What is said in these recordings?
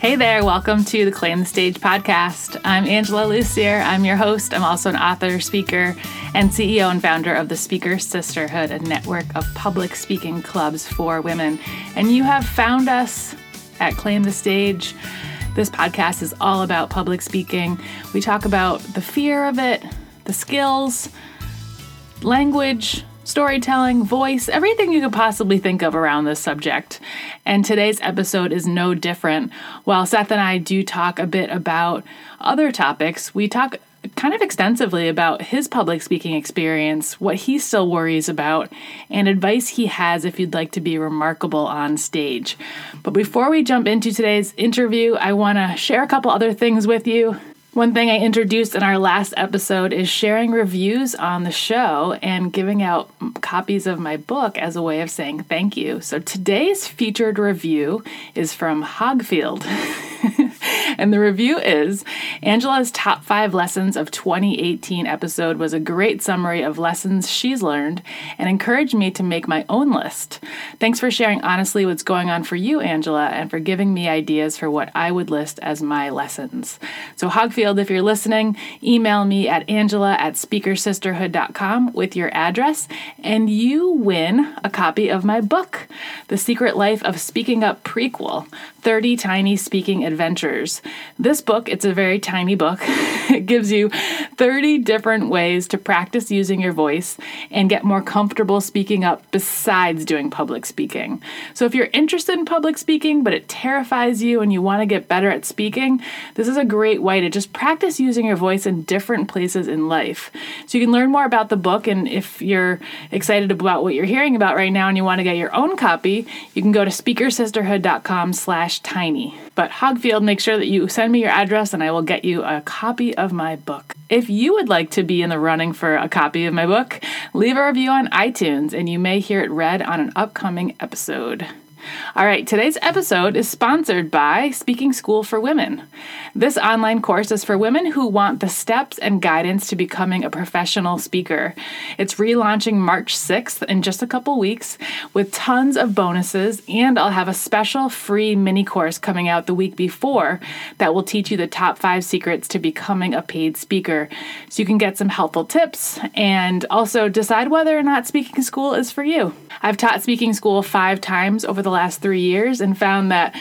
Hey there, welcome to the Claim the Stage podcast. I'm Angela Lussier. I'm your host. I'm also an author, speaker, and CEO and founder of the Speaker Sisterhood, a network of public speaking clubs for women. And you have found us at Claim the Stage. This podcast is all about public speaking. We talk about the fear of it, the skills, language, storytelling, voice, everything you could possibly think of around this subject. And today's episode is no different. While Seth and I do talk a bit about other topics, we talk kind of extensively about his public speaking experience, what he still worries about, and advice he has if you'd like to be remarkable on stage. But before we jump into today's interview, I want to share a couple other things with you. One thing I introduced in our last episode is sharing reviews on the show and giving out copies of my book as a way of saying thank you. So today's featured review is from Hogfield. and the review is Angela's top five lessons of 2018 episode was a great summary of lessons she's learned and encouraged me to make my own list. Thanks for sharing honestly what's going on for you, Angela, and for giving me ideas for what I would list as my lessons. So, Hogfield, if you're listening, email me at angela at speakersisterhood.com with your address, and you win a copy of my book, The Secret Life of Speaking Up Prequel 30 Tiny Speaking Adventures. This book, it's a very tiny book. it gives you 30 different ways to practice using your voice and get more comfortable speaking up besides doing public speaking. So if you're interested in public speaking but it terrifies you and you want to get better at speaking, this is a great way to just practice using your voice in different places in life. So you can learn more about the book and if you're excited about what you're hearing about right now and you want to get your own copy, you can go to speakersisterhood.com slash tiny. But Hogfield, makes sure that you send me your address and I will get you a copy of my book. If you would like to be in the running for a copy of my book, leave a review on iTunes and you may hear it read on an upcoming episode. All right, today's episode is sponsored by Speaking School for Women. This online course is for women who want the steps and guidance to becoming a professional speaker. It's relaunching March 6th in just a couple weeks with tons of bonuses, and I'll have a special free mini course coming out the week before that will teach you the top five secrets to becoming a paid speaker. So you can get some helpful tips and also decide whether or not speaking school is for you. I've taught speaking school five times over the last three years and found that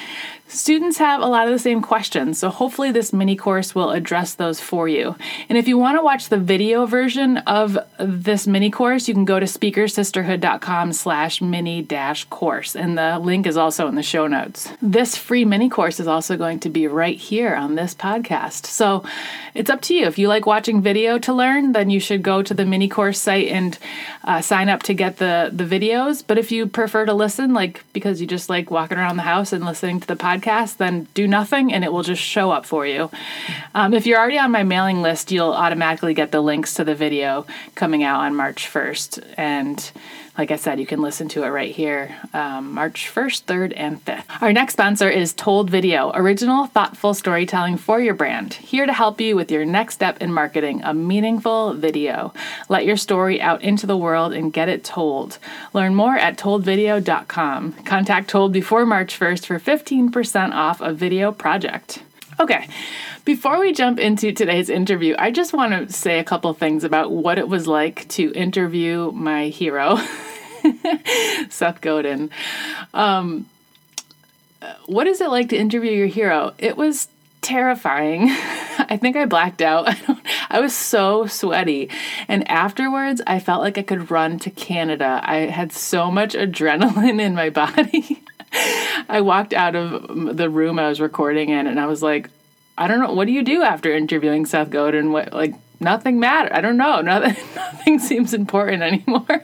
Students have a lot of the same questions, so hopefully this mini course will address those for you. And if you want to watch the video version of this mini course, you can go to speakersisterhood.com slash mini dash course, and the link is also in the show notes. This free mini course is also going to be right here on this podcast. So it's up to you. If you like watching video to learn, then you should go to the mini course site and uh, sign up to get the, the videos. But if you prefer to listen, like because you just like walking around the house and listening to the podcast, podcast, then do nothing and it will just show up for you. Um, if you're already on my mailing list, you'll automatically get the links to the video coming out on March 1st. And like I said, you can listen to it right here, um, March 1st, 3rd, and 5th. Our next sponsor is Told Video, original, thoughtful storytelling for your brand. Here to help you with your next step in marketing a meaningful video. Let your story out into the world and get it told. Learn more at toldvideo.com. Contact Told before March 1st for 15% off a video project. Okay, before we jump into today's interview, I just want to say a couple things about what it was like to interview my hero. Seth Godin. Um, what is it like to interview your hero? It was terrifying. I think I blacked out. I, I, was so sweaty. And afterwards, I felt like I could run to Canada. I had so much adrenaline in my body. I walked out of the room I was recording in and I was like, I don't know, what do you do after interviewing Seth Godin? What like nothing matters. I don't know. Nothing, nothing seems important anymore.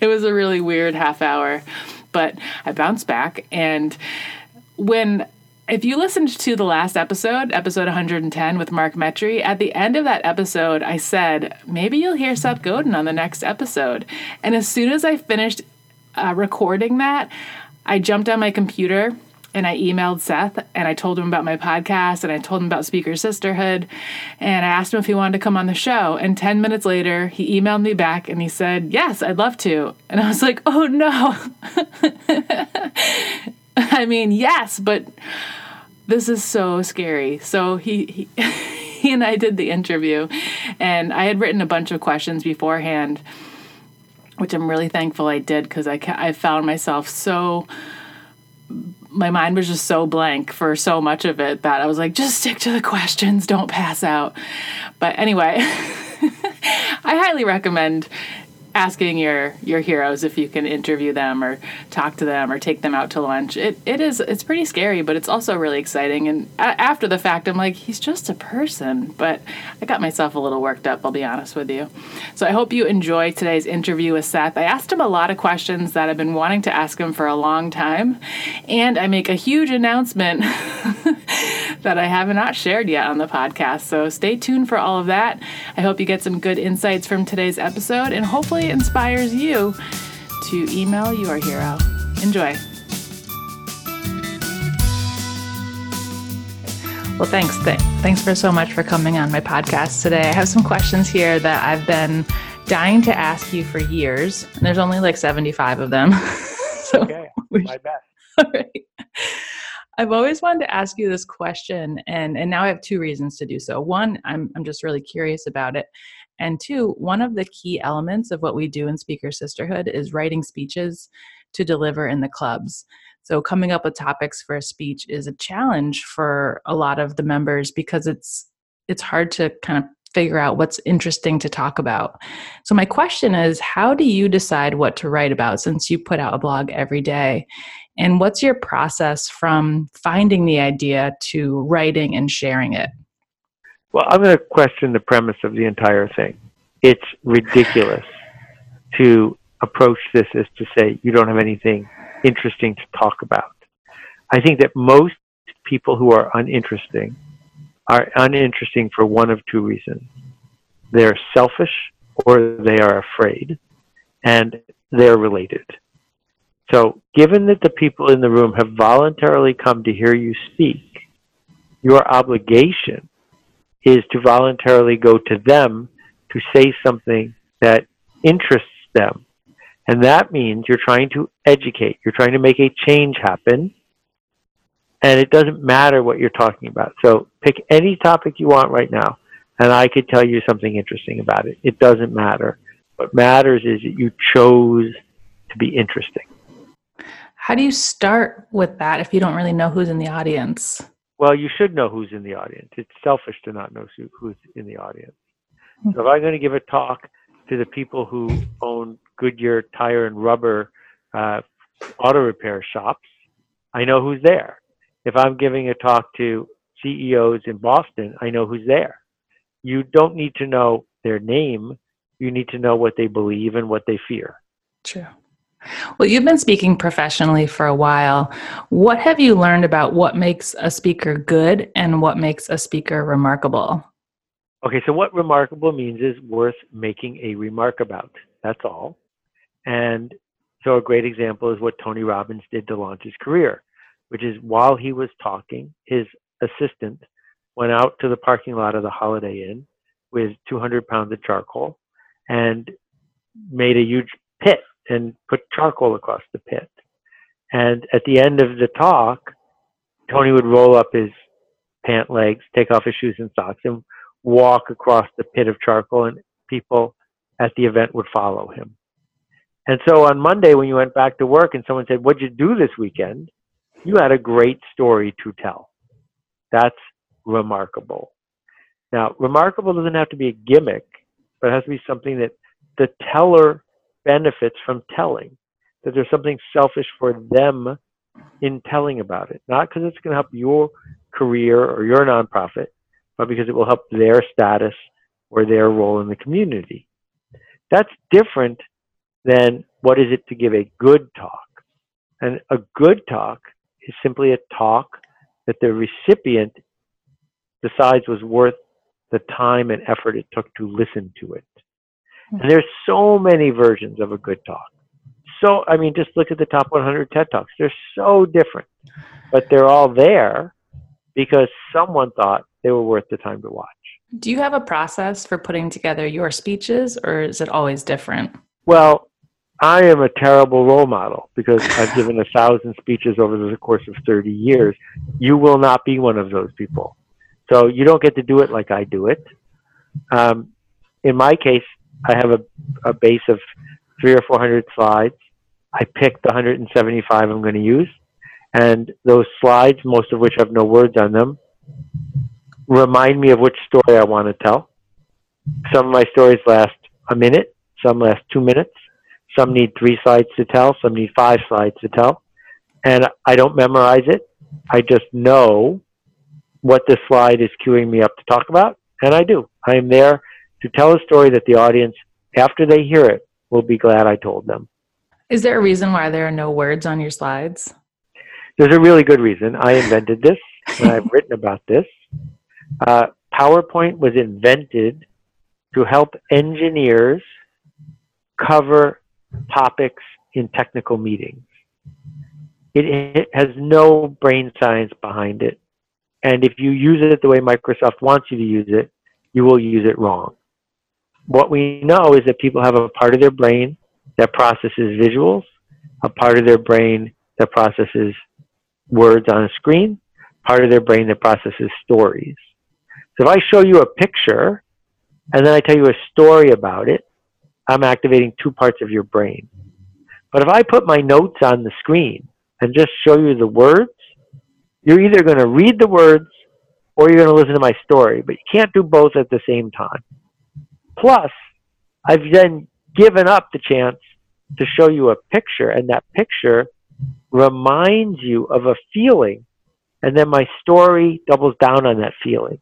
it was a really weird half hour, but I bounced back. And when, if you listened to the last episode, episode 110 with Mark Metry, at the end of that episode, I said, maybe you'll hear Seth Godin on the next episode. And as soon as I finished uh, recording that, I jumped on my computer and I emailed Seth and I told him about my podcast and I told him about Speaker Sisterhood and I asked him if he wanted to come on the show. And 10 minutes later, he emailed me back and he said, Yes, I'd love to. And I was like, Oh no. I mean, yes, but this is so scary. So he, he he and I did the interview, and I had written a bunch of questions beforehand, which I'm really thankful I did because I I found myself so my mind was just so blank for so much of it that I was like, just stick to the questions, don't pass out. But anyway, I highly recommend asking your your heroes if you can interview them or talk to them or take them out to lunch. It it is it's pretty scary, but it's also really exciting. And after the fact, I'm like, he's just a person. But I got myself a little worked up. I'll be honest with you. So I hope you enjoy today's interview with Seth. I asked him a lot of questions that I've been wanting to ask him for a long time, and I make a huge announcement. that I have not shared yet on the podcast. So stay tuned for all of that. I hope you get some good insights from today's episode and hopefully inspires you to email your hero. Enjoy. Well, thanks. Th- thanks for so much for coming on my podcast today. I have some questions here that I've been dying to ask you for years, and there's only like 75 of them. so okay, my best. All right. I've always wanted to ask you this question, and and now I have two reasons to do so. One, I'm I'm just really curious about it, and two, one of the key elements of what we do in Speaker Sisterhood is writing speeches to deliver in the clubs. So coming up with topics for a speech is a challenge for a lot of the members because it's it's hard to kind of figure out what's interesting to talk about. So my question is how do you decide what to write about since you put out a blog every day? And what's your process from finding the idea to writing and sharing it? Well, I'm going to question the premise of the entire thing. It's ridiculous to approach this as to say you don't have anything interesting to talk about. I think that most people who are uninteresting are uninteresting for one of two reasons. They're selfish or they are afraid, and they're related. So, given that the people in the room have voluntarily come to hear you speak, your obligation is to voluntarily go to them to say something that interests them. And that means you're trying to educate, you're trying to make a change happen. And it doesn't matter what you're talking about. So pick any topic you want right now, and I could tell you something interesting about it. It doesn't matter. What matters is that you chose to be interesting. How do you start with that if you don't really know who's in the audience? Well, you should know who's in the audience. It's selfish to not know who's in the audience. So if I'm going to give a talk to the people who own Goodyear tire and rubber uh, auto repair shops, I know who's there. If I'm giving a talk to CEOs in Boston, I know who's there. You don't need to know their name. You need to know what they believe and what they fear. True. Well, you've been speaking professionally for a while. What have you learned about what makes a speaker good and what makes a speaker remarkable? Okay, so what remarkable means is worth making a remark about. That's all. And so a great example is what Tony Robbins did to launch his career, which is while he was talking, his assistant went out to the parking lot of the Holiday Inn with 200 pounds of charcoal and made a huge pit and put charcoal across the pit. And at the end of the talk, Tony would roll up his pant legs, take off his shoes and socks, and walk across the pit of charcoal, and people at the event would follow him. And so on Monday, when you went back to work and someone said, What'd you do this weekend? You had a great story to tell. That's remarkable. Now, remarkable doesn't have to be a gimmick, but it has to be something that the teller benefits from telling, that there's something selfish for them in telling about it. Not because it's going to help your career or your nonprofit, but because it will help their status or their role in the community. That's different than what is it to give a good talk. And a good talk is simply a talk that the recipient decides was worth the time and effort it took to listen to it. And there's so many versions of a good talk. So, I mean, just look at the top 100 TED Talks. They're so different, but they're all there because someone thought they were worth the time to watch. Do you have a process for putting together your speeches, or is it always different? Well, I am a terrible role model because I've given a thousand speeches over the course of 30 years. You will not be one of those people. So you don't get to do it like I do it. Um, in my case, I have a, a base of three or 400 slides. I pick the 175 I'm going to use. And those slides, most of which have no words on them, remind me of which story I want to tell. Some of my stories last a minute, some last two minutes, some need three slides to tell, some need five slides to tell. And I don't memorize it. I just know what the slide is queuing me up to talk about, and I do. I am there to tell a story that the audience, after they hear it, will be glad I told them. Is there a reason why there are no words on your slides? There's a really good reason. I invented this, and I've written about this. Uh, PowerPoint was invented to help engineers cover topics in technical meetings. It, it, has no brain science behind it. And if you use it the way Microsoft wants you to use it, you will use it wrong. What we know is that people have a part of their brain that processes visuals, a part of their brain that processes words on a screen, part of their brain that processes stories. So if I show you a picture and then I tell you a story about it, I'm activating two parts of your brain. But if I put my notes on the screen and just show you the words, you're either going to read the words or you're going to listen to my story, but you can't do both at the same time. Plus, I've then given up the chance to show you a picture, and that picture reminds you of a feeling, and then my story doubles down on that feeling.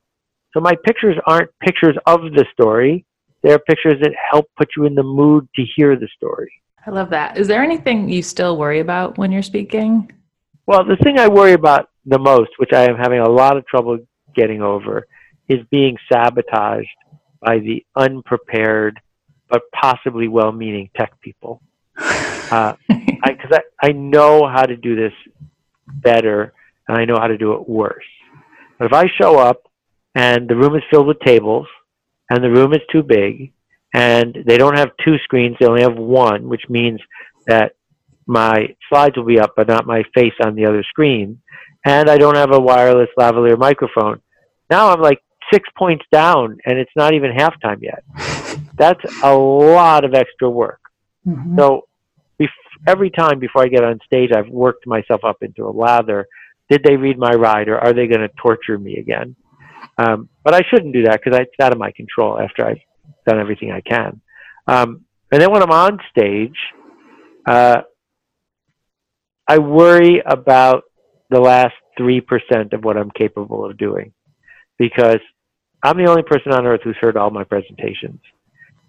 So my pictures aren't pictures of the story, they're pictures that help put you in the mood to hear the story. I love that. Is there anything you still worry about when you're speaking? Well, the thing I worry about the most, which I am having a lot of trouble getting over, is being sabotaged by the unprepared but possibly well-meaning tech people. Uh, because I, I, I know how to do this better and I know how to do it worse. But if I show up and the room is filled with tables and the room is too big and they don't have two screens, they only have one, which means that my slides will be up but not my face on the other screen, and I don't have a wireless lavalier microphone. Now I'm like six points down and it's not even halftime yet. That's a lot of extra work. Mm-hmm. So bef- every time before I get on stage, I've worked myself up into a lather. Did they read my ride or are they going to torture me again? Um, but I shouldn't do that because it's out of my control after I've done everything I can. Um, and then when I'm on stage, uh, I worry about the last 3% of what I'm capable of doing because I'm the only person on earth who's heard all my presentations.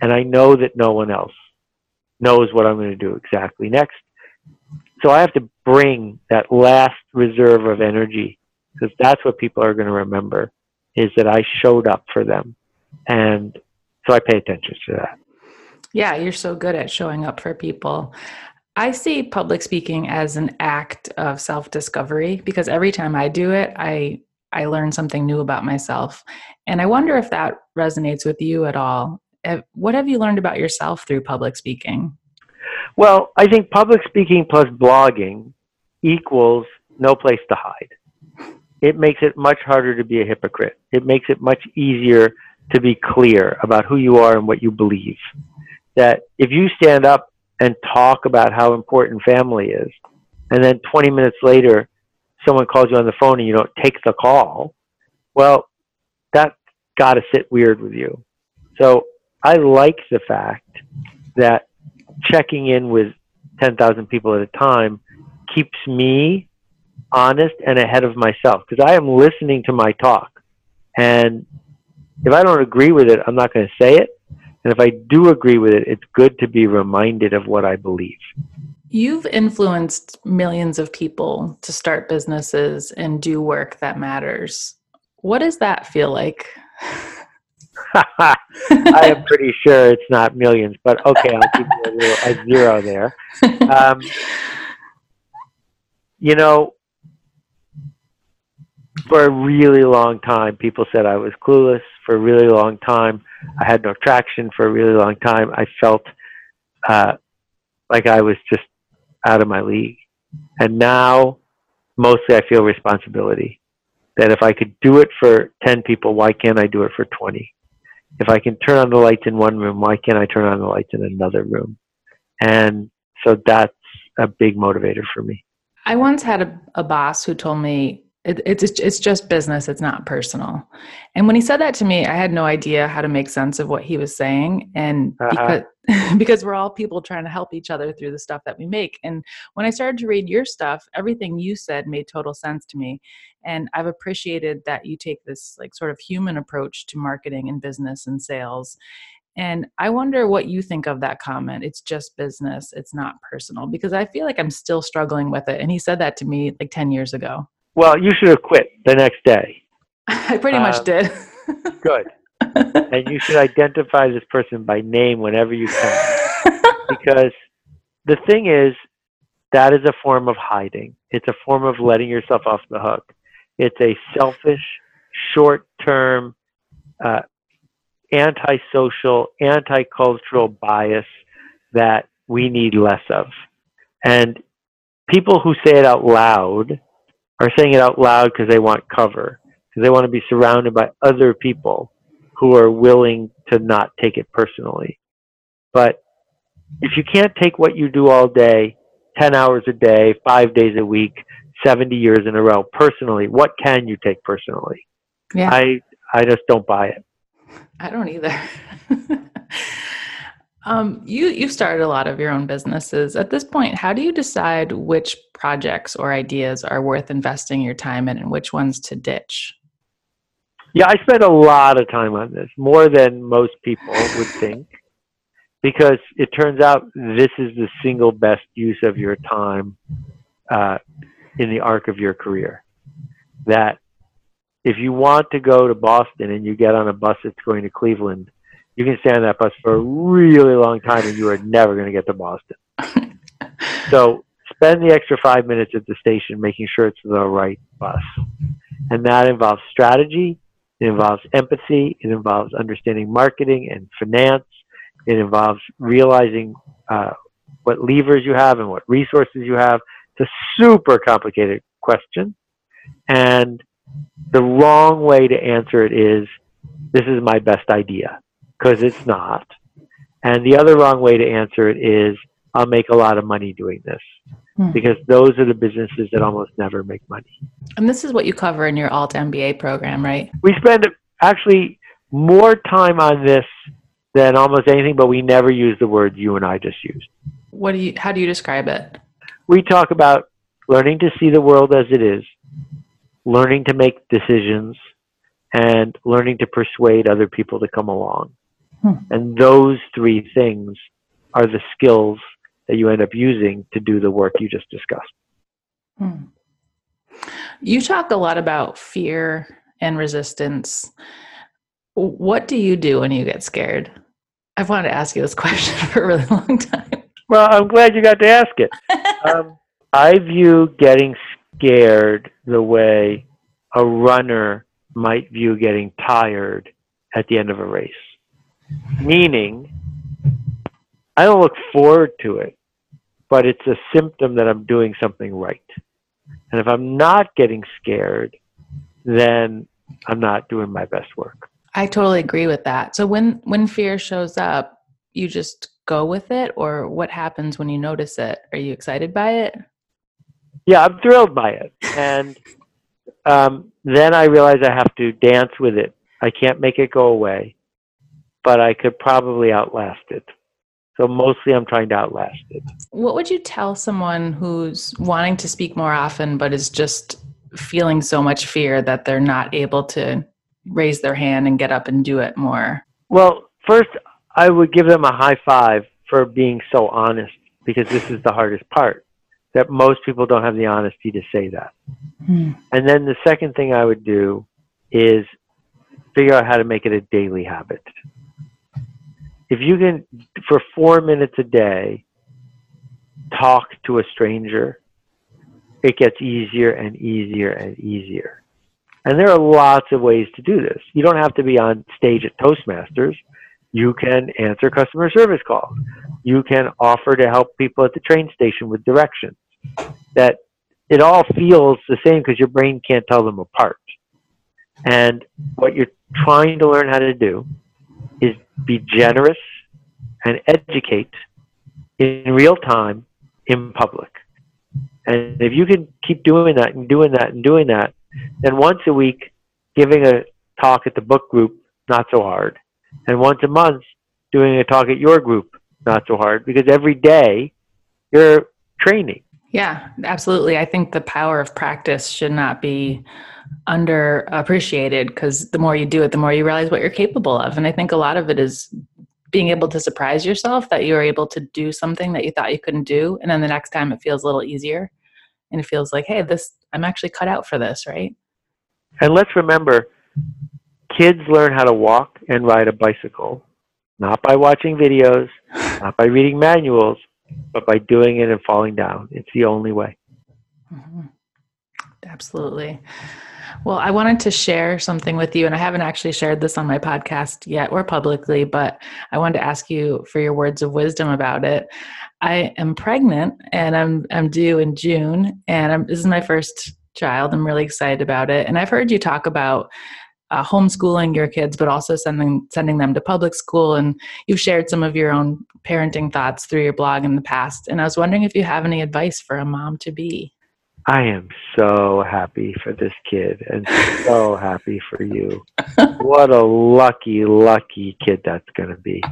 And I know that no one else knows what I'm going to do exactly next. So I have to bring that last reserve of energy because that's what people are going to remember is that I showed up for them. And so I pay attention to that. Yeah, you're so good at showing up for people. I see public speaking as an act of self-discovery because every time I do it, I I learn something new about myself. And I wonder if that resonates with you at all. What have you learned about yourself through public speaking? Well, I think public speaking plus blogging equals no place to hide. It makes it much harder to be a hypocrite. It makes it much easier to be clear about who you are and what you believe. That if you stand up and talk about how important family is, and then 20 minutes later someone calls you on the phone and you don't take the call, well, that's got to sit weird with you. So I like the fact that checking in with 10,000 people at a time keeps me honest and ahead of myself because I am listening to my talk. And if I don't agree with it, I'm not going to say it. And if I do agree with it, it's good to be reminded of what I believe. You've influenced millions of people to start businesses and do work that matters. What does that feel like? I am pretty sure it's not millions, but okay, I'll keep a, little, a zero there. Um, you know, for a really long time, people said I was clueless. For a really long time, I had no traction. For a really long time, I felt uh, like I was just out of my league. And now, mostly, I feel responsibility that if I could do it for 10 people, why can't I do it for 20? If I can turn on the lights in one room, why can't I turn on the lights in another room? And so that's a big motivator for me. I once had a, a boss who told me it, it's it's just business. It's not personal. And when he said that to me, I had no idea how to make sense of what he was saying. And uh-huh. because because we're all people trying to help each other through the stuff that we make. And when I started to read your stuff, everything you said made total sense to me. And I've appreciated that you take this like sort of human approach to marketing and business and sales. And I wonder what you think of that comment. It's just business, it's not personal, because I feel like I'm still struggling with it. And he said that to me like 10 years ago. Well, you should have quit the next day. I pretty much um, did. good. And you should identify this person by name whenever you can. because the thing is, that is a form of hiding. It's a form of letting yourself off the hook. It's a selfish, short term, uh, antisocial, anti-cultural bias that we need less of. And people who say it out loud are saying it out loud because they want cover, because they want to be surrounded by other people who are willing to not take it personally. But if you can't take what you do all day, 10 hours a day, five days a week, 70 years in a row personally, what can you take personally? Yeah. I, I just don't buy it. I don't either. um, you you've started a lot of your own businesses. At this point, how do you decide which projects or ideas are worth investing your time in and which ones to ditch? Yeah, I spend a lot of time on this, more than most people would think, because it turns out this is the single best use of your time uh, in the arc of your career. That if you want to go to Boston and you get on a bus that's going to Cleveland, you can stay on that bus for a really long time and you are never going to get to Boston. so spend the extra five minutes at the station making sure it's the right bus. And that involves strategy, it involves empathy, it involves understanding marketing and finance, it involves realizing uh, what levers you have and what resources you have. It's a super complicated question. And the wrong way to answer it is this is my best idea because it's not. And the other wrong way to answer it is I'll make a lot of money doing this hmm. because those are the businesses that almost never make money. And this is what you cover in your Alt MBA program, right? We spend actually more time on this than almost anything, but we never use the word you and I just used. What do you how do you describe it? We talk about learning to see the world as it is learning to make decisions and learning to persuade other people to come along. Hmm. And those three things are the skills that you end up using to do the work you just discussed. Hmm. You talk a lot about fear and resistance. What do you do when you get scared? I've wanted to ask you this question for a really long time. Well, I'm glad you got to ask it. um, I view getting scared the way a runner might view getting tired at the end of a race. Meaning, I don't look forward to it, but it's a symptom that I'm doing something right. And if I'm not getting scared, then I'm not doing my best work. I totally agree with that. So when when fear shows up, you just go with it or what happens when you notice it? Are you excited by it? yeah, I'm thrilled by it. And um, then I realize I have to dance with it. I can't make it go away, but I could probably outlast it. So mostly I'm trying to outlast it. What would you tell someone who's wanting to speak more often but is just feeling so much fear that they're not able to raise their hand and get up and do it more? Well, first, I would give them a high five for being so honest because this is the hardest part that most people don't have the honesty to say that. Hmm. And then the second thing I would do is figure out how to make it a daily habit. If you can, for four minutes a day, talk to a stranger, it gets easier and easier and easier. And there are lots of ways to do this. You don't have to be on stage at Toastmasters. You can answer customer service calls. You can offer to help people at the train station with directions. That it all feels the same because your brain can't tell them apart. And what you're trying to learn how to do be generous and educate in real time in public. And if you can keep doing that and doing that and doing that, then once a week, giving a talk at the book group, not so hard. And once a month, doing a talk at your group, not so hard because every day you're training. Yeah, absolutely. I think the power of practice should not be underappreciated because the more you do it, the more you realize what you're capable of. And I think a lot of it is being able to surprise yourself that you're able to do something that you thought you couldn't do. And then the next time it feels a little easier and it feels like, hey, this, I'm actually cut out for this, right? And let's remember kids learn how to walk and ride a bicycle, not by watching videos, not by reading manuals, but by doing it and falling down. It's the only way. Mm-hmm. Absolutely. Well, I wanted to share something with you, and I haven't actually shared this on my podcast yet or publicly, but I wanted to ask you for your words of wisdom about it. I am pregnant and I'm I'm due in June, and I'm, this is my first child. I'm really excited about it, and I've heard you talk about uh, homeschooling your kids, but also sending sending them to public school. And you've shared some of your own parenting thoughts through your blog in the past. And I was wondering if you have any advice for a mom to be. I am so happy for this kid and so happy for you. what a lucky, lucky kid that's going to be.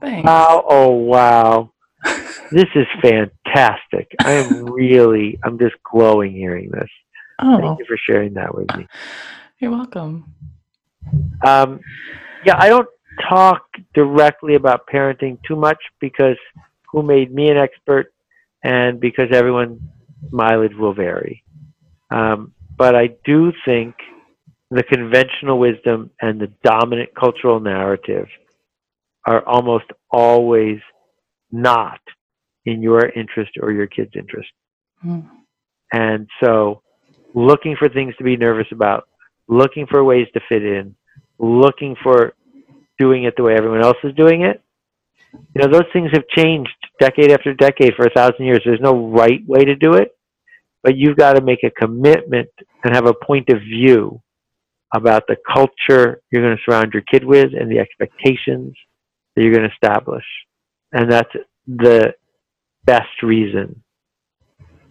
Thanks. Wow. Oh, wow. This is fantastic. I am really, I'm just glowing hearing this. Oh. Thank you for sharing that with me. You're welcome. Um, yeah, I don't talk directly about parenting too much because who made me an expert and because everyone's mileage will vary. Um, but I do think the conventional wisdom and the dominant cultural narrative are almost always not in your interest or your kid's interest. Mm. And so looking for things to be nervous about, looking for ways to fit in, looking for doing it the way everyone else is doing it. You know, those things have changed decade after decade for a thousand years. There's no right way to do it, but you've got to make a commitment and have a point of view about the culture you're going to surround your kid with and the expectations that you're going to establish. And that's the best reason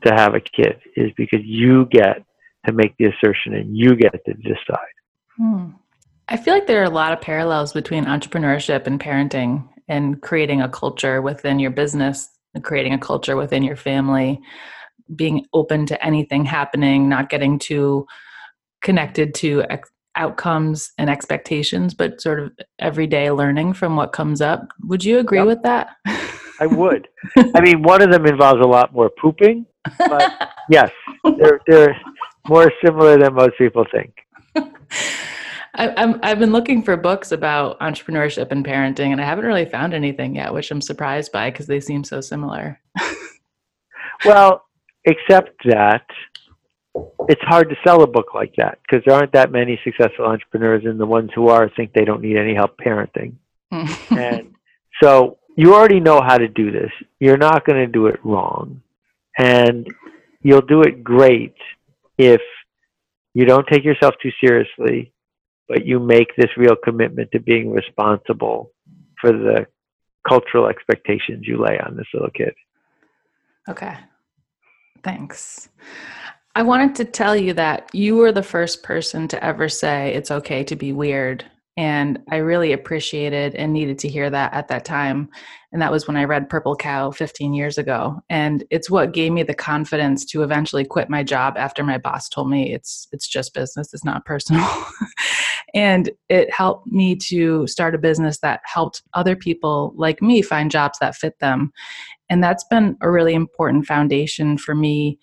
to have a kid is because you get to make the assertion and you get to decide. Hmm. I feel like there are a lot of parallels between entrepreneurship and parenting and creating a culture within your business creating a culture within your family, being open to anything happening, not getting too connected to ex- outcomes and expectations, but sort of everyday learning from what comes up. Would you agree yep. with that? I would. I mean, one of them involves a lot more pooping, but yes, they're, they're more similar than most people think. I, have been looking for books about entrepreneurship and parenting, and I haven't really found anything yet, which I'm surprised by because they seem so similar. well, except that it's hard to sell a book like that because there aren't that many successful entrepreneurs, and the ones who are think they don't need any help parenting. and so you already know how to do this. You're not going to do it wrong, and you'll do it great if you don't take yourself too seriously, but you make this real commitment to being responsible for the cultural expectations you lay on this little kid. Okay. Thanks. I wanted to tell you that you were the first person to ever say it's okay to be weird and I really appreciated and needed to hear that at that time. And that was when I read Purple Cow 15 years ago. And it's what gave me the confidence to eventually quit my job after my boss told me it's it's just business, it's not personal. and it helped me to start a business that helped other people like me find jobs that fit them. And that's been a really important foundation for me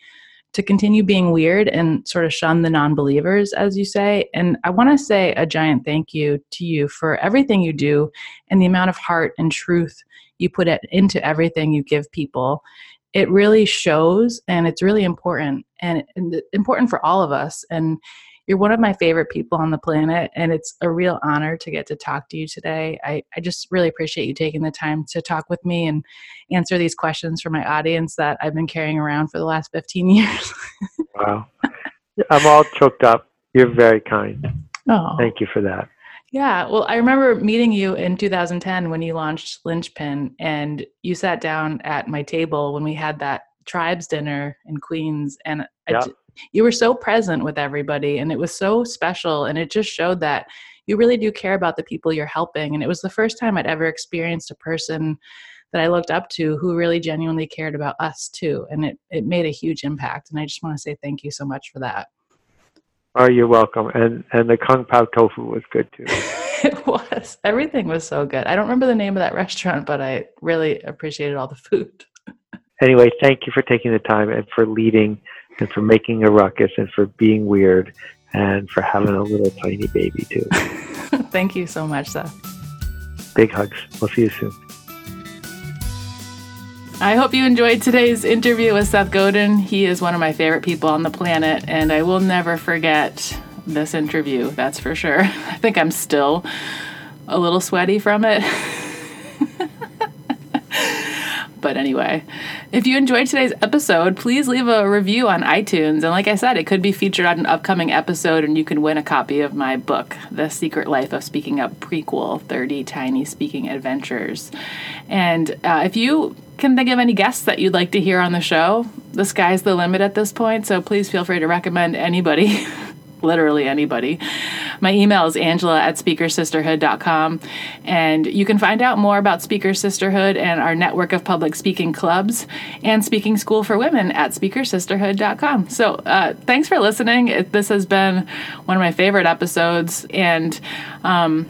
to continue being weird and sort of shun the non believers, as you say. And I want to say a giant thank you to you for everything you do and the amount of heart and truth you put it into everything you give people. It really shows and it's really important and, and important for all of us. And You're one of my favorite people on the planet, and it's a real honor to get to talk to you today. I, I just really appreciate you taking the time to talk with me and answer these questions for my audience that I've been carrying around for the last 15 years. wow. I'm all choked up. You're very kind. Oh. Thank you for that. Yeah, well, I remember meeting you in 2010 when you launched Linchpin, and you sat down at my table when we had that tribes dinner in Queens, and yeah. You were so present with everybody, and it was so special, and it just showed that you really do care about the people you're helping. And it was the first time I'd ever experienced a person that I looked up to who really genuinely cared about us too, and it it made a huge impact. And I just want to say thank you so much for that. Oh, you're welcome. And and the kung pao tofu was good too. it was. Everything was so good. I don't remember the name of that restaurant, but I really appreciated all the food. anyway, thank you for taking the time and for leading and for making a ruckus and for being weird and for having a little tiny baby too. thank you so much, Seth. Big hugs. We'll see you soon. I hope you enjoyed today's interview with Seth Godin. He is one of my favorite people on the planet, and I will never forget this interview, that's for sure. I think I'm still a little sweaty from it. but anyway, if you enjoyed today's episode, please leave a review on iTunes. And like I said, it could be featured on an upcoming episode, and you can win a copy of my book, The Secret Life of Speaking Up Prequel 30 Tiny Speaking Adventures. And uh, if you can think of any guests that you'd like to hear on the show, the sky's the limit at this point, so please feel free to recommend anybody. literally anybody. My email is angela at speakersisterhood.com. And you can find out more about Speaker Sisterhood and our network of public speaking clubs and Speaking School for Women at speakersisterhood.com. So uh, thanks for listening. This has been one of my favorite episodes. And um,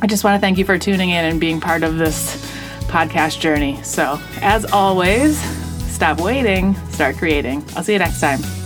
I just want to thank you for tuning in and being part of this podcast journey. So, as always, stop waiting, start creating. I'll see you next time.